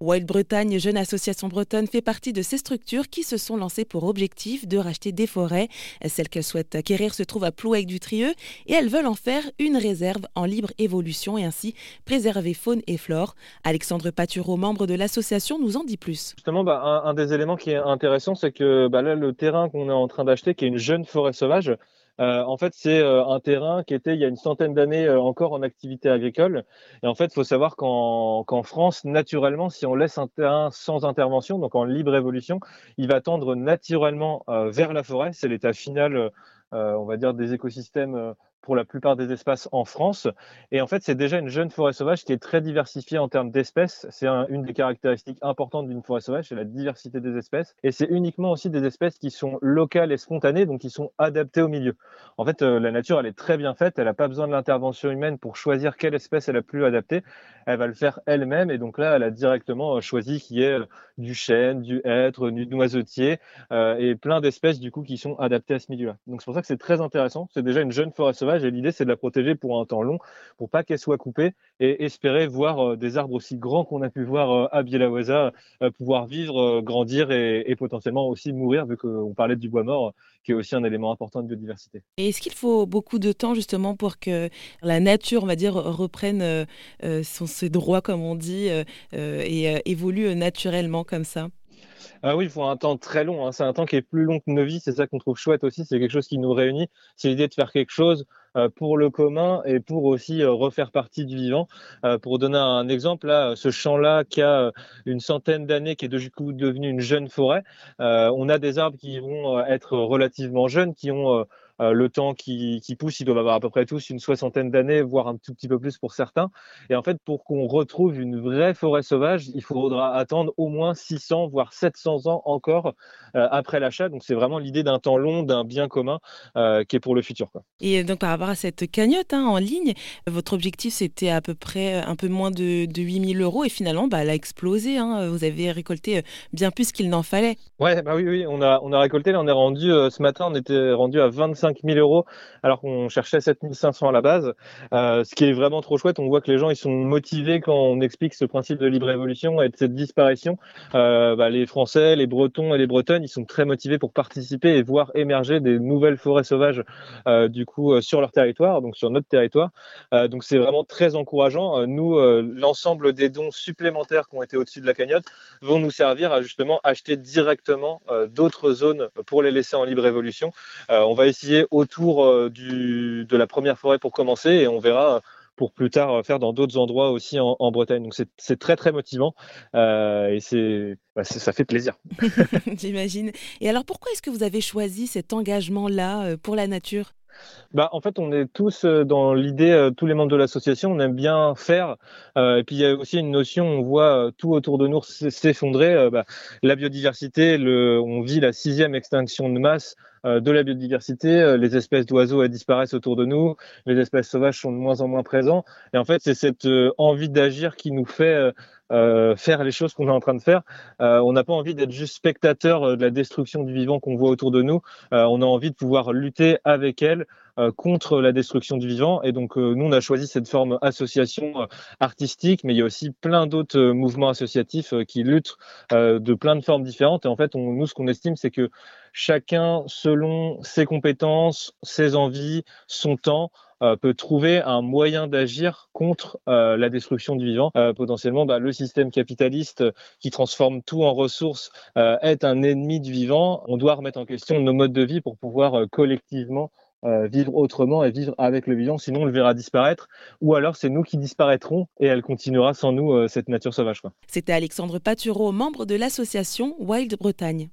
Wild Bretagne, jeune association bretonne, fait partie de ces structures qui se sont lancées pour objectif de racheter des forêts. Celles qu'elles souhaitent acquérir se trouvent à Plouec du Trieux et elles veulent en faire une réserve en libre évolution et ainsi préserver faune et flore. Alexandre Patureau, membre de l'association, nous en dit plus. Justement, bah, un, des éléments qui est intéressant, c'est que bah, le terrain qu'on est en train d'acheter, qui est une jeune forêt sauvage, euh, en fait, c'est euh, un terrain qui était il y a une centaine d'années euh, encore en activité agricole. Et en fait, il faut savoir qu'en France, naturellement, si on laisse un terrain sans intervention, donc en libre évolution, il va tendre naturellement vers la forêt. C'est l'état final, on va dire, des écosystèmes pour la plupart des espaces en France. Et en fait, c'est déjà une jeune forêt sauvage qui est très diversifiée en termes d'espèces. C'est une des caractéristiques importantes d'une forêt sauvage, c'est la diversité des espèces. Et c'est uniquement aussi des espèces qui sont locales et spontanées, donc qui sont adaptées au milieu. En fait, euh, la nature, elle est très bien faite. Elle n'a pas besoin de l'intervention humaine pour choisir quelle espèce est la plus adaptée. Elle va le faire elle-même. Et donc là, elle a directement euh, choisi qui est euh, du chêne, du hêtre, du noisetier et plein d'espèces du coup qui sont adaptées à ce milieu-là. Donc c'est pour ça que c'est très intéressant. C'est déjà une jeune forêt sauvage et l'idée c'est de la protéger pour un temps long, pour pas qu'elle soit coupée et espérer voir euh, des arbres aussi grands qu'on a pu voir euh, à Bielawaza euh, pouvoir vivre, grandir et, potentiellement aussi mourir vu qu'on parlait du bois mort qui est aussi un élément important de biodiversité. Et est-ce qu'il faut beaucoup de temps justement pour que la nature, on va dire, reprenne son, ses droits comme on dit et évolue naturellement comme ça? Ah oui, il faut un temps très long. Hein. C'est un temps qui est plus long que nos vies. C'est ça qu'on trouve chouette aussi. C'est quelque chose qui nous réunit. C'est l'idée de faire quelque chose euh, pour le commun et pour aussi euh, refaire partie du vivant. Euh, pour donner un exemple, là, ce champ-là qui a une centaine d'années, qui est devenu une jeune forêt, on a des arbres qui vont être relativement jeunes, qui ont euh, le temps qui, qui, pousse, ils doivent avoir à peu près tous une soixantaine d'années, voire un tout petit peu plus pour certains. Et en fait, pour qu'on retrouve une vraie forêt sauvage, il faudra attendre au moins 600, voire 700 ans encore euh, après l'achat. Donc c'est vraiment l'idée d'un temps long, d'un bien commun euh, qui est pour le futur. Quoi. Et donc par rapport à cette cagnotte hein, en ligne, votre objectif c'était à peu près un peu moins de, de 8000 euros et finalement bah, elle a explosé. Hein. Vous avez récolté bien plus qu'il n'en fallait. Ouais, bah oui, oui, on a, on a récolté, là on est rendu, ce matin on était rendu à 25 5 000 euros alors qu'on cherchait 7 500 à la base. Euh, ce qui est vraiment trop chouette. On voit que les gens ils sont motivés quand on explique ce principe de libre évolution et de cette disparition. Euh, bah, les Français, les Bretons et les Bretonnes, ils sont très motivés pour participer et voir émerger des nouvelles forêts sauvages euh, du coup sur leur territoire, donc sur notre territoire. donc c'est vraiment très encourageant. nous, l'ensemble des dons supplémentaires qui ont été au-dessus de la cagnotte vont nous servir à justement acheter directement d'autres zones pour les laisser en libre évolution. on va essayer autour euh, de la première forêt pour commencer et on verra pour plus tard euh, faire dans d'autres endroits aussi en, Bretagne. Donc c'est très très motivant euh, et bah, c'est ça fait plaisir. J'imagine. Et alors pourquoi est-ce que vous avez choisi cet engagement-là pour la nature? Bah, en fait, on est tous euh, dans l'idée, euh, tous les membres de l'association, on aime bien faire. Euh, et puis, il y a aussi une notion, on voit tout autour de nous s'effondrer. Bah, la biodiversité, le, on vit la sixième extinction de masse de la biodiversité. Les espèces d'oiseaux disparaissent autour de nous. Les espèces sauvages sont de moins en moins présentes. Et en fait, c'est cette envie d'agir qui nous fait faire les choses qu'on est en train de faire. on n'a pas envie d'être juste spectateur de la destruction du vivant qu'on voit autour de nous. on a envie de pouvoir lutter avec elle euh, contre la destruction du vivant. Et donc, euh, nous, on a choisi cette forme association euh, artistique, mais il y a aussi plein d'autres mouvements associatifs qui luttent de plein de formes différentes. Et en fait, on, nous, ce qu'on estime, c'est que chacun, selon ses compétences, ses envies, son temps, peut trouver un moyen d'agir contre la destruction du vivant. potentiellement, bah, le système capitaliste qui transforme tout en ressources est un ennemi du vivant. On doit remettre en question nos modes de vie pour pouvoir collectivement euh, vivre autrement et vivre avec le vivant, sinon on le verra disparaître, ou alors c'est nous qui disparaîtrons et elle continuera sans nous, euh, cette nature sauvage. C'était Alexandre Patureau, membre de l'association Wild Bretagne.